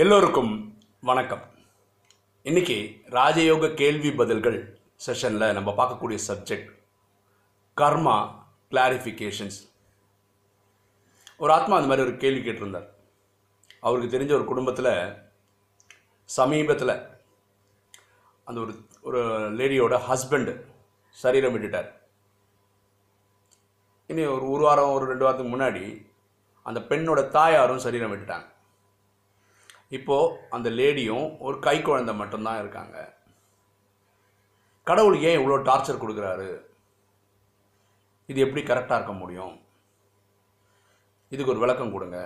எல்லோருக்கும் வணக்கம். இன்னைக்கு ராஜயோக கேள்வி பதில்கள் செஷனில் நம்ம பார்க்கக்கூடிய சப்ஜெக்ட் கர்மா கிளாரிஃபிகேஷன்ஸ் ஒரு ஆத்மா அந்த மாதிரி ஒரு கேள்வி கேட்டிருந்தார். அவருக்கு தெரிஞ்ச ஒரு குடும்பத்தில் சமீபத்தில் அந்த ஒரு ஒரு லேடியோட ஹஸ்பண்ட் சரீரம் விட்டுட்டார். இனி ஒரு ஒரு வாரம் ஒரு ரெண்டு வாரத்துக்கு முன்னாடி அந்த பெண்ணோட தாயாரும் சரீரம் விட்டுட்டாங்க. இப்போது அந்த லேடியும் ஒரு கை குழந்தை மட்டும்தான் இருக்காங்க. கடவுள் ஏன் இவ்வளோ டார்ச்சர் கொடுக்குறாரு? இது எப்படி கரெக்டாக இருக்க முடியும்? இதுக்கு ஒரு விளக்கம் கொடுங்க.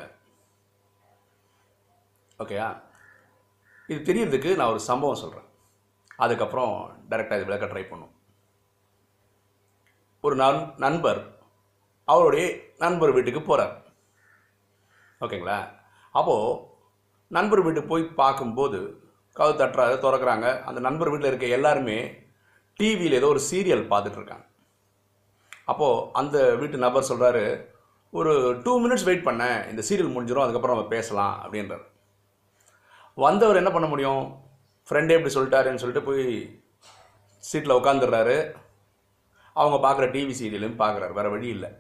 ஓகேயா இது தெரியறதுக்கு நான் ஒரு சம்பவம் சொல்கிறேன் அதுக்கப்புறம் டைரெக்டாக இது விளக்க ட்ரை பண்ணும். ஒரு நண் நண்பர் அவருடைய நண்பர் வீட்டுக்கு போகிறார் ஓகேங்களா அப்போது நண்பர் வீட்டு போய் பார்க்கும்போது கதவு தட்டுறாரு திறக்கிறாங்க. அந்த நண்பர் வீட்டில் இருக்க எல்லாருமே டிவியில் ஏதோ ஒரு சீரியல் பார்த்துட்ருக்காங்க. அப்போது அந்த வீட்டு நபர் சொல்கிறாரு ஒரு டூ மினிட்ஸ் வெயிட் பண்ணேன் இந்த சீரியல் முடிஞ்சிடும் அதுக்கப்புறம் நம்ம பேசலாம் அப்படின்றார். வந்தவர் என்ன பண்ண முடியும்? ஃப்ரெண்டே இப்படி சொல்லிட்டாருன்னு சொல்லிட்டு போய் சீட்டில் உட்காந்துடுறாரு. அவங்க பார்க்குற டிவி சீரியலையும் பார்க்குறாரு. வேறு வழி இல்லை.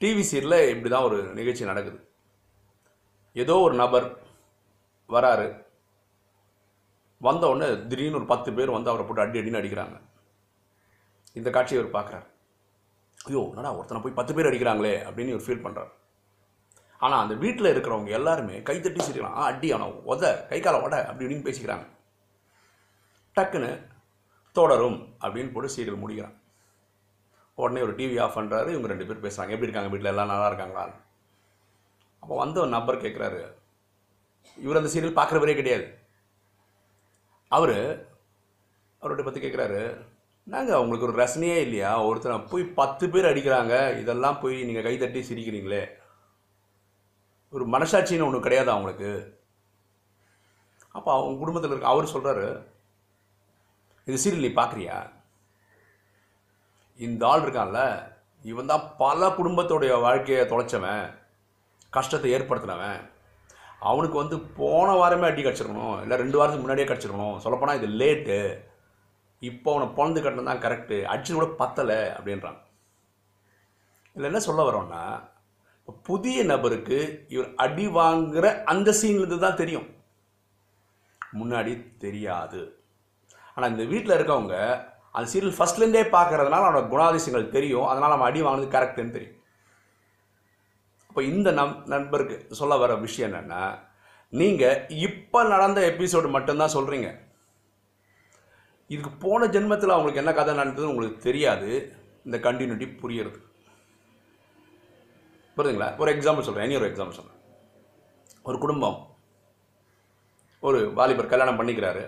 டிவி சீரியலில் இப்படி தான் ஒரு நிகழ்ச்சி நடக்குது. ஏதோ ஒரு நபர் வராரு. வந்த உடனே திடீர்னு ஒரு பத்து பேர் வந்து அவரை போட்டு அடி அடின்னு அடிக்கிறாங்க. இந்த காட்சியை அவர் பார்க்குறார். ஐயோ என்னடா ஒருத்தனை போய் பத்து பேர் அடிக்கிறாங்களே அப்படின்னு இவர் ஃபீல் பண்ணுறாரு ஆனால் அந்த வீட்டில் இருக்கிறவங்க எல்லாருமே கைத்தட்டி சிரிக்கலாம். ஆ அடி ஆனால் உத கை காலை உட அப்படி இப்படின்னு பேசிக்கிறாங்க. டக்குன்னு தொடரும் அப்படின்னு போட்டு சீரியல் முடிக்கிறான். உடனே ஒரு டிவி ஆஃப் பண்ணுறாரு இவங்க ரெண்டு பேர் பேசுகிறாங்க எப்படி இருக்காங்க? வீட்டில் எல்லாம் நல்லா இருக்காங்களா? அப்போ வந்த ஒரு நபர் கேட்குறாரு இவர் அந்த சீரியல் பார்க்குறவரே கிடையாது. அவர் அவர்கிட்ட பற்றி கேட்குறாரு நாங்கள் உங்களுக்கு ஒரு ரசனையே இல்லையா? ஒருத்தர் போய் பத்து பேர் அடிக்கிறாங்க. இதெல்லாம் போய் நீங்கள் கைதட்டி சிரிக்கிறீங்களே. ஒரு மனசாட்சின்னு ஒன்று கிடையாது அவங்களுக்கு? அப்போ அவங்க குடும்பத்தில் இருக்க அவர் சொல்கிறாரு இது சீரியல் நீ பார்க்குறியா? இந்த ஆள் இருக்கான்ல இவன் தான் பல குடும்பத்தோடைய வாழ்க்கையை தொலைச்சவன். கஷ்டத்தை ஏற்படுத்தினவன். அவனுக்கு வந்து போன வாரமே அடி கிடச்சிருக்கணும். இல்லை ரெண்டு வாரத்துக்கு முன்னாடியே கிடச்சிருக்கணும். சொல்லப்போனால் இது லேட்டு இப்போ அவனை பிறந்து கட்டினது தான் கரெக்டு அடிச்சு கூட பத்தலை அப்படின்றான். இதில் என்ன சொல்ல வரோன்னா இப்போ புதிய நபருக்கு இவர் அடி வாங்குகிற அந்த சீன்லேருந்து தான் தெரியும். முன்னாடி தெரியாது. ஆனால் இந்த வீட்டில் இருக்கவங்க அந்த சீரியல் ஃபஸ்ட்லேருந்தே பார்க்கறதுனால அவனோட குணாதிசயங்கள் தெரியும். அதனால் அவன் அடி வாங்கினது கரெக்டுன்னு தெரியும். இப்போ இந்த நம் நண்பருக்கு சொல்ல வர விஷயம் என்னென்னா நீங்கள் இப்போ நடந்த எபிசோடு மட்டும்தான் சொல்கிறீங்க இதுக்கு போன ஜென்மத்தில் அவங்களுக்கு என்ன கதை நடந்ததுன்னு உங்களுக்கு தெரியாது. இந்த கண்டினியூட்டி புரியறது. புரியுதுங்களா? ஒரு எக்ஸாம்பிள் சொல்கிறேன் இனி ஒரு எக்ஸாம்பிள் சொல்கிறேன் ஒரு குடும்பம். ஒரு வாலிபர் கல்யாணம் பண்ணிக்கிறாரு.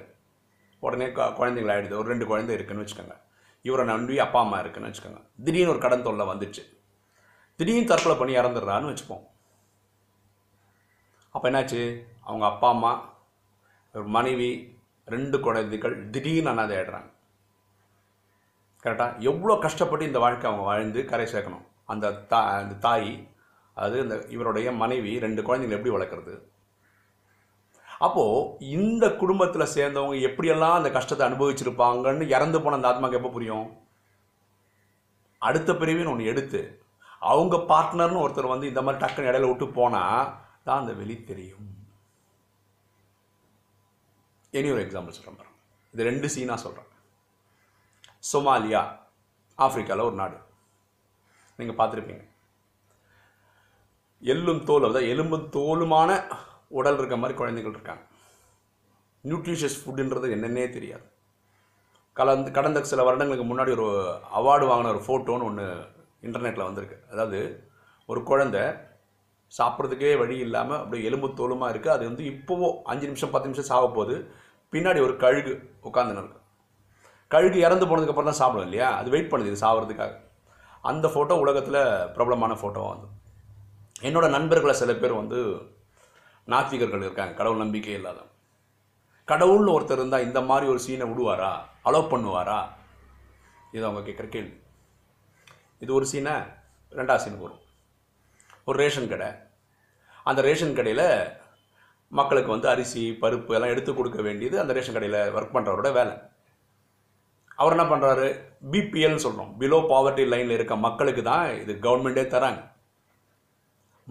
உடனே குழந்தைங்கள ஆகிடுது ஒரு ரெண்டு குழந்தை இருக்குன்னு வச்சுக்கோங்க. இவரை நம்பி அப்பா அம்மா இருக்குன்னு வச்சுக்கோங்க. திடீர்னு ஒரு கடன் தொல்லை வந்துச்சு. திடீர்னு தற்கொலை பண்ணி இறந்துடுறான்னு வச்சுப்போம். அப்போ என்னாச்சு? அவங்க அப்பா அம்மா ஒரு மனைவி ரெண்டு குழந்தைகள் திடீர்னு அனாதை ஆயிடுறாங்க. கரெக்டாக எவ்வளோ கஷ்டப்பட்டு இந்த வாழ்க்கை அவங்க வாழ்ந்து கரை சேர்க்கணும். அந்த தா அந்த தாய் அது இந்த இவருடைய மனைவி ரெண்டு குழந்தைங்களை எப்படி வளர்க்குறது? அப்போது இந்த குடும்பத்தில் சேர்ந்தவங்க எப்படியெல்லாம் அந்த கஷ்டத்தை அனுபவிச்சிருப்பாங்கன்னு இறந்து போன அந்த ஆத்மாவுக்கு எப்போ புரியும்? அடுத்த பிரிவின்னு ஒன்று எடுத்து அவங்க பார்ட்னர்னு ஒருத்தர் வந்து இந்த மாதிரி டக்குன்னு இடையில விட்டு போனால் தான் அந்த வெளி தெரியும். இனி ஒரு எக்ஸாம்பிள் சொல்கிறேன் பாருங்க. இது ரெண்டு சீனாக சொல்கிறேன் சொமாலியா ஆப்ரிக்காவில் ஒரு நாடு. நீங்கள் பார்த்துருப்பீங்க. எள்ளும் தோல் அதாவது எலும்பும் தோலுமான உடல் இருக்க மாதிரி குழந்தைகள் இருக்காங்க. நியூட்ரிஷியஸ் ஃபுட்டுன்றது என்னன்னே தெரியாது. கலந்து கடந்த சில வருடங்களுக்கு முன்னாடி ஒரு அவார்டு வாங்கின ஒரு ஃபோட்டோன்னு ஒன்று இன்டர்நெட்டில் வந்திருக்கு. அதாவது ஒரு குழந்தை சாப்பிட்றதுக்கே வழி இல்லாமல் அப்படியே எலும்பு தோலுமாக இருக்குது அது வந்து இப்போவோ அஞ்சு நிமிஷம் பத்து நிமிஷம் சாக போகுது பின்னாடி ஒரு கழுகு உட்காந்துன்னு இருக்கு கழுகு இறந்து போனதுக்கப்புறம் தான் சாப்பிடும் இல்லையா? அது வெயிட் பண்ணுது இது சாவறதுக்காக அந்த ஃபோட்டோ உலகத்தில் பிரபலமான ஃபோட்டோவாக வந்து என்னோடய நண்பர்களை சில பேர் வந்து நாத்திகர்கள் இருக்காங்க. கடவுள் நம்பிக்கை இல்லாத கடவுள்னு ஒருத்தர் இருந்தால் இந்த மாதிரி ஒரு சீனை விடுவாரா? அலோவ் பண்ணுவாரா? இது அவங்க கேட்குற கேள்வி. இது ஒரு சீனை ரெண்டாவது சீன் வரும் ஒரு ரேஷன் கடை. அந்த ரேஷன் கடையில் மக்களுக்கு வந்து அரிசி பருப்பு எல்லாம் எடுத்து கொடுக்க வேண்டியது அந்த ரேஷன் கடையில் ஒர்க் பண்ணுறவரோட வேலை. அவர் என்ன பண்ணுறாரு பிபிஎல்னு சொல்கிறோம் பிலோ பாவர்ட்டி லைனில் இருக்க மக்களுக்கு தான் இது கவர்மெண்ட்டே தராங்க.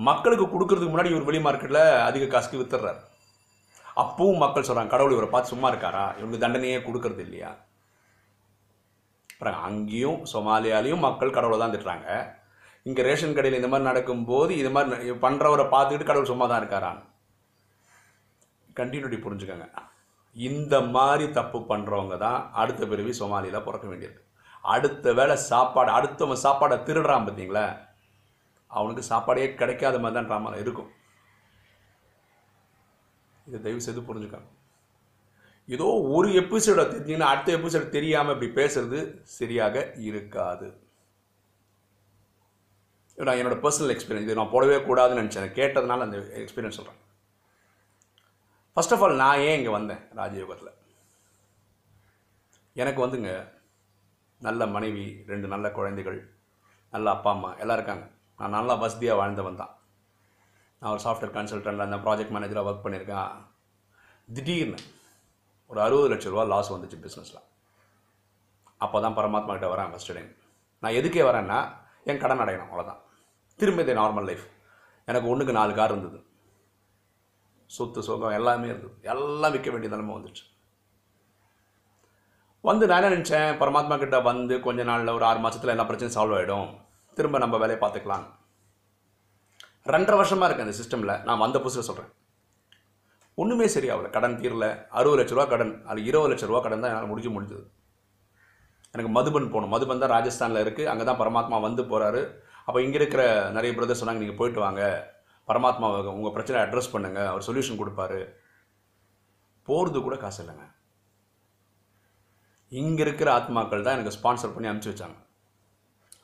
மக்களுக்கு கொடுக்கறதுக்கு முன்னாடி இவர் வெளி மார்க்கெட்டில் அதிக காசுக்கு வித்துடுறாரு. அப்பவும் மக்கள் சொல்கிறாங்க கடவுள் இவரை பார்த்து சும்மா இருக்காரா? இவங்களுக்கு தண்டனையே கொடுக்கறது இல்லையா? அப்புறம் அங்கேயும் சொமாலியாலையும் மக்கள் கடவுளை தான் திட்டுறாங்க. இங்கே ரேஷன் கடையில் இந்த மாதிரி நடக்கும்போது இது மாதிரி பண்ணுறவரை பார்த்துக்கிட்டு கடவுள் சும்மா தான் இருக்காரான் கண்டினியூட்டி புரிஞ்சுக்கோங்க. இந்த மாதிரி தப்பு பண்ணுறவங்க தான் அடுத்த பிறவி சோமாலியில் பிறக்க வேண்டியது அடுத்த வேளை சாப்பாடு அடுத்தவன் சாப்பாடை திருடுறான் பார்த்தீங்களா? அவனுக்கு சாப்பாடே கிடைக்காத மாதிரி தான் ட்ராமாவில் இருக்கும். இதை தயவு செய்து புரிஞ்சுக்கோங்க. ஏதோ ஒரு எபிசோட தெரிஞ்சிங்கன்னா அடுத்த எபிசோட் தெரியாமல் இப்படி பேசுறது சரியாக இருக்காது. நான் என்னோட பர்சனல் எக்ஸ்பீரியன்ஸ் இது நான் போடவே கூடாதுன்னு நினச்சேன். கேட்டதுனால அந்த எக்ஸ்பீரியன்ஸ் சொல்கிறேன் ஃபர்ஸ்ட் ஆஃப் ஆல் நான் ஏன் இங்கே வந்தேன் ராஜயோகத்தில் எனக்கு வந்துங்க நல்ல மனைவி ரெண்டு நல்ல குழந்தைகள் நல்ல அப்பா அம்மா எல்லாம் இருக்காங்க. நான் நல்லா வசதியாக வாழ்ந்தவன் தான். நான் ஒரு சாஃப்ட்வேர் கன்சல்டண்ட்டில் அந்த ப்ராஜெக்ட் மேனேஜராக ஒர்க் பண்ணியிருக்கேன். திடீர்னு ஒரு அறுபது லட்ச ரூபா லாஸ் வந்துச்சு பிஸ்னஸில் அப்போ தான் பரமாத்மா கிட்ட வரேன் ஃபஸ்ட் டைம் நான் எதுக்கே வரேன்னா என் கடன் அடையணும் அவ்வளோதான் திரும்ப இதே நார்மல் லைஃப் எனக்கு ஒன்றுக்கு நாலு கார் இருந்தது. சொத்து சுகம் எல்லாமே இருந்தது. எல்லாம் விற்க வேண்டிய நிலைமை வந்துச்சு. வந்து நான் என்ன நினச்சேன்? பரமாத்மா கிட்ட வந்து கொஞ்ச நாளில் ஒரு ஆறு மாதத்தில் எல்லா பிரச்சனையும் சால்வ் ஆகிடும் திரும்ப நம்ம வேலையை பார்த்துக்கலாம் ரெண்டரை வருஷமாக இருக்குது அந்த சிஸ்டமில் நான் வந்த புதுசில் சொல்கிறேன் ஒன்றுமே சரியாகல. கடன் தீரல. அறுபது லட்ச ரூபா கடன். அது இருபது லட்ச ரூபா கடன் தான் என்னால் முடிக்க முடிஞ்சது. எனக்கு மதுபன் போகணும். மதுபன் தான் ராஜஸ்தானில் இருக்குது அங்கே தான் பரமாத்மா வந்து போகிறாரு அப்போ இங்கே இருக்கிற நிறைய பிரதர் சொன்னாங்க நீங்கள் போயிட்டு வாங்க. பரமாத்மா உங்கள் பிரச்சனை அட்ரஸ் பண்ணுங்கள் அவர் சொல்யூஷன் கொடுப்பாரு. போகிறது கூட காசு இல்லைங்க. இங்கே இருக்கிற ஆத்மாக்கள் தான் எனக்கு ஸ்பான்சர் பண்ணி அனுப்பிச்சி வச்சாங்க.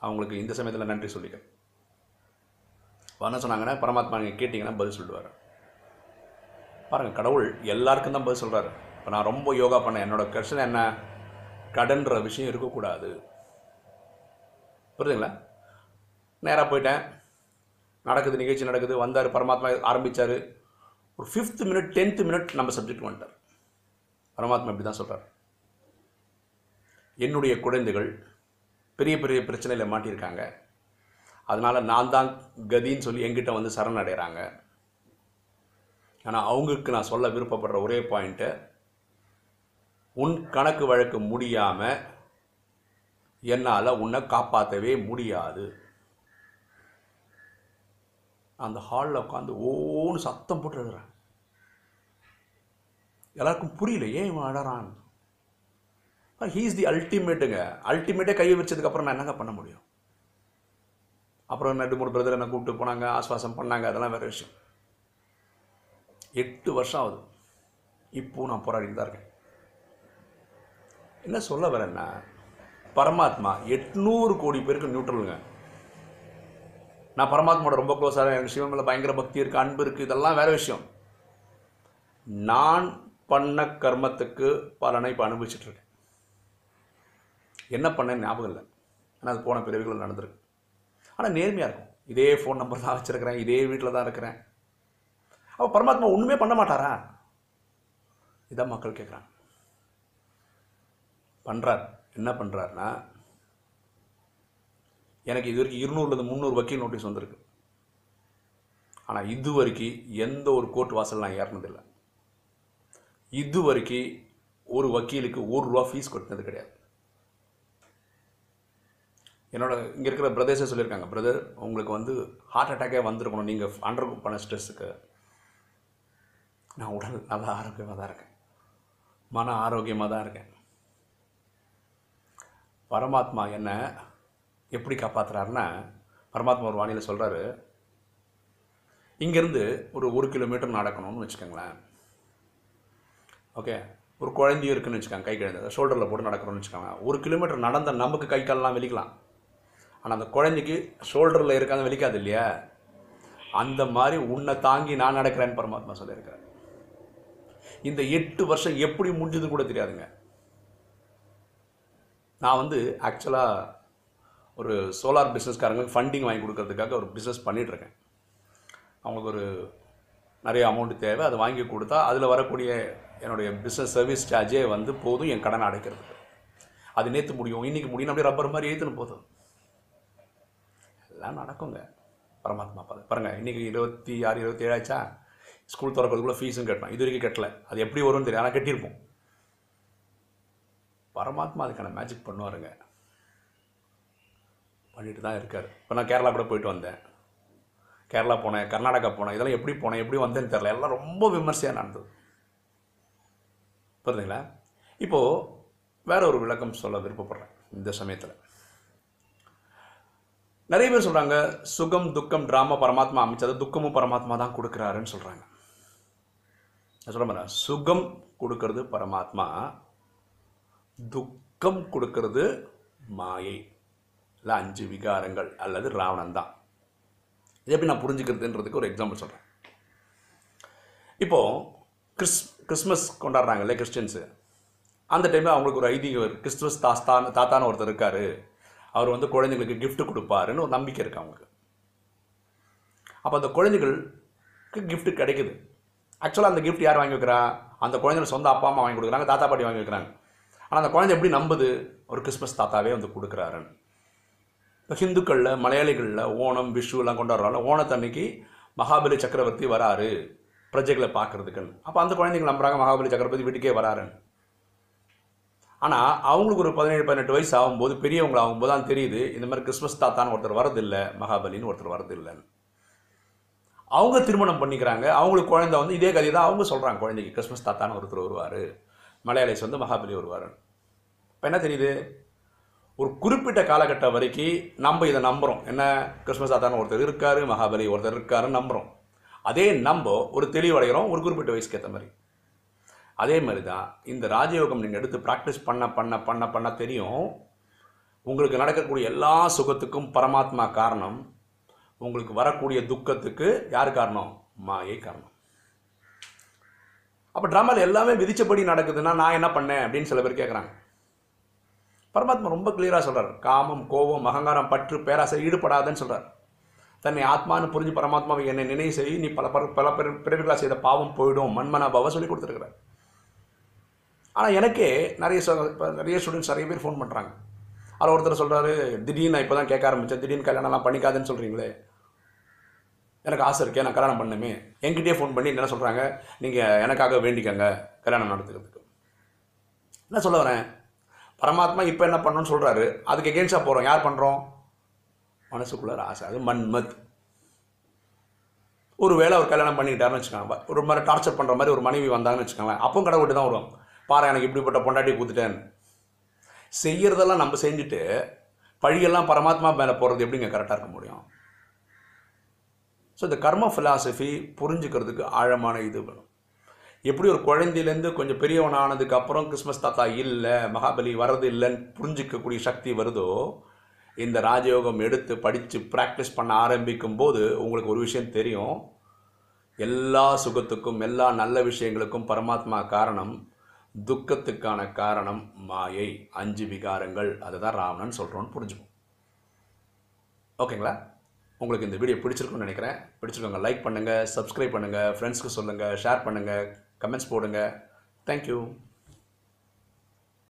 அவங்களுக்கு இந்த சமயத்தில் நன்றி சொல்லிக்கிறேன். என்ன சொன்னாங்கன்னா பரமாத்மா நீங்கள் கேட்டிங்கன்னா பதில் சொல்லுவார். பாருங்கள் கடவுள் எல்லாருக்கும் தான் பதில் சொல்கிறாரு இப்போ நான் ரொம்ப யோகா பண்ணேன். என்னோட பிரச்சனை என்ன? கடன்ற விஷயம் இருக்கக்கூடாது. புரியுதுங்களா? நேராக போயிட்டேன். நடக்குது நிகழ்ச்சி நடக்குது. வந்தார் பரமாத்மா ஆரம்பித்தார் ஒரு ஃபிஃப்த் மினிட் டென்த்து மினிட் நம்ம சப்ஜெக்ட் வந்துட்டார் பரமாத்மா இப்படி தான் சொல்கிறார் என்னுடைய குழந்தைகள் பெரிய பெரிய பிரச்சனையில் மாட்டியிருக்காங்க. அதனால் நான் தான் கதின்னு சொல்லி எங்கிட்ட வந்து சரணடைகிறாங்க ஆனால் அவங்களுக்கு நான் சொல்ல விருப்பப்படுற ஒரே பாயிண்ட்டு உன் கணக்கு வழக்கு முடியாமல் என்னால் உன்னை காப்பாற்றவே முடியாது. அந்த ஹாலில் உட்காந்து ஓன்னு சத்தம் போட்டு எழுதுறேன் எல்லாருக்கும் புரியல ஏன் இவன் அழறான்? ஹீஸ் தி அல்டிமேட்டுங்க அல்டிமேட்டே கையை வச்சதுக்கப்புறம் நான் என்னங்க பண்ண முடியும்? அப்புறம் ரெண்டு மூணு பிரதர் என்ன கூப்பிட்டு போனாங்க ஆஸ்வாசம் பண்ணாங்க அதெல்லாம் வேறு விஷயம். எட்டு வருஷம் ஆகுது. இப்போ நான் போராடிட்டு தான் இருக்கேன். என்ன சொல்ல வரேன்னா பரமாத்மா எட்நூறு கோடி பேருக்கு நியூட்ரலுங்க நான் பரமாத்மாவோட ரொம்ப க்ளோஸாக எனக்கு சிவன் மேலே பயங்கர பக்தி இருக்குது அன்பு இருக்குது இதெல்லாம் வேறு விஷயம். நான் பண்ண கர்மத்துக்கு பலனை இப்போ அனுபவிச்சுட்ருக்கேன் என்ன பண்ணேன்னு ஞாபகம் இல்லை. ஆனால் அது போன பிறவிகள் நடந்திருக்கு. ஆனால் நேர்மையாக இருக்கும். இதே ஃபோன் நம்பர் தான் வச்சுருக்கிறேன் இதே வீட்டில் தான் இருக்கிறேன். அப்போ பரமாத்மா ஒன்றுமே பண்ண மாட்டாரா? இதான் மக்கள் கேட்குறாங்க பண்ணுறார் என்ன பண்ணுறாருன்னா எனக்கு இது வரைக்கும் இருநூறுலேருந்து முந்நூறு வக்கீல் நோட்டீஸ் வந்திருக்கு. ஆனால் இது வரைக்கும் எந்த ஒரு கோர்ட் வாசல் நான் ஏறினதில்லை. இது வரைக்கும் ஒரு வக்கீலுக்கு ஒரு ரூபா ஃபீஸ் கொட்டினது கிடையாது. என்னோட இங்கே இருக்கிற பிரதர்ஸே சொல்லியிருக்காங்க பிரதர் உங்களுக்கு வந்து ஹார்ட் அட்டாக்கே வந்திருக்கணும். நீங்கள் அண்டர் பண்ண ஸ்ட்ரெஸ்ஸுக்கு நான் உடல் நல்லா ஆரோக்கியமாக தான் இருக்கேன். மன ஆரோக்கியமாக தான் இருக்கேன். பரமாத்மா என்ன எப்படி காப்பாற்றுறாருன்னா பரமாத்மா ஒரு வானிலை சொல்கிறாரு இங்கேருந்து ஒரு ஒரு கிலோமீட்டர் நடக்கணும்னு வச்சுக்கோங்களேன். ஓகே? ஒரு குழந்தையும் இருக்குன்னு வச்சுக்கோங்க கை குழந்தை ஷோல்டரில் போட்டு நடக்கணும்னு வச்சுக்கோங்க ஒரு கிலோமீட்டர் நடந்த நமக்கு கை கால்லாம் வெளிக்கலாம் ஆனால் அந்த குழந்தைக்கு ஷோல்டரில் இருக்காது வெளிக்காது இல்லையா? அந்த மாதிரி உன்னை தாங்கி நான் நடக்கிறேன்னு பரமாத்மா சொல்லியிருக்காரு. இந்த எட்டு வருஷம் எப்படி முடிஞ்சதுன்னு கூட தெரியாதுங்க. நான் வந்து ஆக்சுவலாக ஒரு சோலார் பிஸ்னஸ்காரங்களுக்கு ஃபண்டிங் வாங்கி கொடுக்கறதுக்காக ஒரு பிஸ்னஸ் பண்ணிகிட்ருக்கேன் அவங்களுக்கு ஒரு நிறைய அமௌண்ட் தேவை அதை வாங்கி கொடுத்தா அதில் வரக்கூடிய என்னுடைய பிஸ்னஸ் சர்வீஸ் சார்ஜே வந்து போதும் என் கடனை அடைக்கிறதுக்கு. அது நேற்று முடியும் இன்றைக்கி முடியும் அப்படியே ரப்பர் மாதிரி ஏற்றுன்னு போதும். எல்லாம் நடக்குங்க. பரமாத்மா பாரு பாருங்கள் இன்றைக்கி இருபத்தி ஆறு இருபத்தி ஏழாச்சா ஸ்கூல் திறக்கிறதுக்குள்ள ஃபீஸும் கட்டணும் இது வரைக்கும் கட்டல. அது எப்படி வரும்னு தெரியும் ஆனால் கட்டியிருப்போம். பரமாத்மா அதுக்கான மேஜிக் பண்ணுவாருங்க. பண்ணிட்டு தான் இருக்கார். இப்போ நான் கேரளா கூட போயிட்டு வந்தேன். கேரளா போனேன் கர்நாடகா போனேன். இதெல்லாம் எப்படி போனேன் எப்படி வந்தேன்னு தெரில எல்லாம் ரொம்ப விமர்சையாக நடந்தது. புரியுதுங்களா இப்போது வேற ஒரு விளக்கம் சொல்ல விருப்பப்படுறேன் இந்த சமயத்தில். நிறைய பேர் சொல்கிறாங்க சுகம் துக்கம் ட்ராமா பரமாத்மா அமைச்சது துக்கமும் பரமாத்மா தான் கொடுக்குறாருன்னு சொல்கிறாங்க நான் சொல்ல மாட்டேன் சுகம் கொடுக்கறது பரமாத்மா துக்கம் கொடுக்கறது மாயை. இல்லை அஞ்சு விகாரங்கள் அல்லது ராவணன் தான். இதை எப்படி நான் புரிஞ்சுக்கிறதுன்றதுக்கு ஒரு எக்ஸாம்பிள் சொல்கிறேன் இப்போது கிறிஸ் கிறிஸ்மஸ் கொண்டாடுறாங்கல்ல கிறிஸ்டின்ஸு அந்த டைமில் அவங்களுக்கு ஒரு ஐதீகம் கிறிஸ்துமஸ் தாஸ்தான் தாத்தான ஒருத்தர் இருக்கார். அவர் வந்து குழந்தைங்களுக்கு கிஃப்ட் கொடுப்பாருன்னு ஒரு நம்பிக்கை இருக்குது அவங்களுக்கு. அப்போ அந்த குழந்தைகளுக்கு கிஃப்ட் கிடைக்குது. ஆக்சுவலாக அந்த கிஃப்ட் யார் வாங்கி வைக்கிறா? அந்த குழந்தைங்க சொந்த அப்பா அம்மா வாங்கி கொடுக்குறாங்க தாத்தா பாட்டி வாங்கி வைக்கிறாங்க. ஆனால் அந்த குழந்தை எப்படி நம்புது? ஒரு கிறிஸ்மஸ் தாத்தாவே வந்து கொடுக்குறாருன்னு இப்போ ஹிந்துக்களில் மலையாளிகளில் ஓணம் விஷுலாம் கொண்டாடுறாங்க ஓணத்தன்னைக்கு மகாபலி சக்கரவர்த்தி வராரு. பிரஜைகளை பார்க்கறதுக்குன்னு அப்போ அந்த குழந்தைங்க நம்புறாங்க மகாபலி சக்கரவர்த்தி வீட்டுக்கே வராருன்னு. ஆனால் அவங்களுக்கு ஒரு பதினேழு பதினெட்டு வயசு ஆகும்போது பெரியவங்க ஆகும்போது தான் தெரியுது இந்த மாதிரி கிறிஸ்மஸ் தாத்தான்னு ஒருத்தர் வரதில்லை மகாபலின்னு ஒருத்தர் வரதில்லைன்னு அவங்க திருமணம் பண்ணிக்கிறாங்க. அவங்களுக்கு குழந்தை வந்து இதே கதையை தான் அவங்க சொல்கிறாங்க குழந்தைக்கு கிறிஸ்மஸ் தாத்தான்னு ஒருத்தர் வருவார். மலையாளிஸ் வந்து மகாபலி வருவார். இப்போ என்ன தெரியுது? ஒரு குறிப்பிட்ட காலகட்டம் வரைக்கும் நம்ம இதை நம்புகிறோம் என்ன? கிறிஸ்மஸ் தாத்தான்னு ஒருத்தர் இருக்காரு மகாபலி ஒருத்தர் இருக்காருன்னு நம்புகிறோம் அதே நம்ப ஒரு தெளிவடைகிறோம் ஒரு குறிப்பிட்ட வயசுக்கு ஏற்ற மாதிரி. அதே மாதிரி தான் இந்த ராஜயோகம் நீங்கள் எடுத்து ப்ராக்டிஸ் பண்ண பண்ண பண்ண பண்ண தெரியும். உங்களுக்கு நடக்கக்கூடிய எல்லா சுகத்துக்கும் பரமாத்மா காரணம் உங்களுக்கு வரக்கூடிய துக்கத்துக்கு யார் காரணம்? மாயை காரணம். அப்போ ட்ராமாவில் எல்லாமே விதிச்சபடி நடக்குதுன்னா நான் என்ன பண்ணேன் அப்படின்னு சில பேர் கேட்குறாங்க பரமாத்மா ரொம்ப கிளியராக சொல்கிறார் காமம் கோபம் அகங்காரம் பற்று பேராசை ஈடுபடாதுன்னு சொல்கிறார் தன்னை ஆத்மான்னு புரிஞ்சு பரமாத்மாவை என்னை நினைவு செய் நீ பல பர பல பிறவிகளாக செய்த பாவம் போயிடும் மண்மனா பாவ சொல்லி கொடுத்துருக்குறார். ஆனால் எனக்கே நிறைய நிறைய ஸ்டூடெண்ட்ஸ் நிறைய பேர் ஃபோன் பண்ணுறாங்க அதில் ஒருத்தர் சொல்கிறாரு திடீர்னு நான் இப்போ தான் கேட்க ஆரம்பித்தேன் திடீர்னு கல்யாணம்லாம் பண்ணிக்காதுன்னு சொல்கிறீங்களே எனக்கு ஆசை இருக்கே நான் கல்யாணம் பண்ணுமே என்கிட்டயே ஃபோன் பண்ணி என்ன சொல்கிறாங்க நீங்கள் எனக்காக வேண்டிக்கங்க கல்யாணம் நடத்துக்கிறதுக்கு என்ன சொல்ல வரேன்? பரமாத்மா இப்போ என்ன பண்ணணும்னு சொல்கிறாரு அதுக்கு எகேன்ஸ்டாக போகிறோம் யார் பண்ணுறோம் மனசுக்குள்ளார ஆசை. அது மன்மத். ஒரு வேளை அவர் கல்யாணம் பண்ணிக்கிட்டாருன்னு வச்சுக்கோங்க. ஒரு மாதிரி டார்ச்சர் பண்ணுற மாதிரி ஒரு மனைவி வந்தாங்கன்னு வச்சுக்கோங்களேன். அப்போ கடவுள்கிட்ட தான் வரும். பாரு எனக்கு இப்படிப்பட்ட பொண்டாட்டி கூத்துட்டேன் செய்யறதெல்லாம் நம்ம செஞ்சுட்டு பழியெல்லாம் பரமாத்மா மேலே போகிறது எப்படிங்க கரெக்டாக இருக்க முடியும்? ஸோ இந்த கர்ம ஃபிலாசபி புரிஞ்சுக்கிறதுக்கு ஆழமான இது வேணும். எப்படி ஒரு குழந்தையிலேருந்து கொஞ்சம் பெரியவன் ஆனதுக்கு அப்புறம் கிறிஸ்மஸ் தாத்தா இல்லை மகாபலி வர்றது இல்லைன்னு புரிஞ்சிக்கக்கூடிய சக்தி வருதோ இந்த ராஜயோகம் எடுத்து படித்து ப்ராக்டிஸ் பண்ண ஆரம்பிக்கும் போது உங்களுக்கு ஒரு விஷயம் தெரியும். எல்லா சுகத்துக்கும் எல்லா நல்ல விஷயங்களுக்கும் பரமாத்மா காரணம் துக்கத்துக்கான காரணம் மாயை அஞ்சு விகாரங்கள். அதை தான் ராவணன் சொல்கிறோன்னு புரிஞ்சுக்கும் ஓகேங்களா? உங்களுக்கு இந்த வீடியோ பிடிச்சிருக்குன்னு நினைக்கிறேன். பிடிச்சிருக்கோங்க லைக் பண்ணுங்கள் சப்ஸ்கிரைப் பண்ணுங்கள் ஃப்ரெண்ட்ஸ்க்கு சொல்லுங்கள் ஷேர் பண்ணுங்கள் கமெண்ட்ஸ் போடுங்க. தேங்க்யூ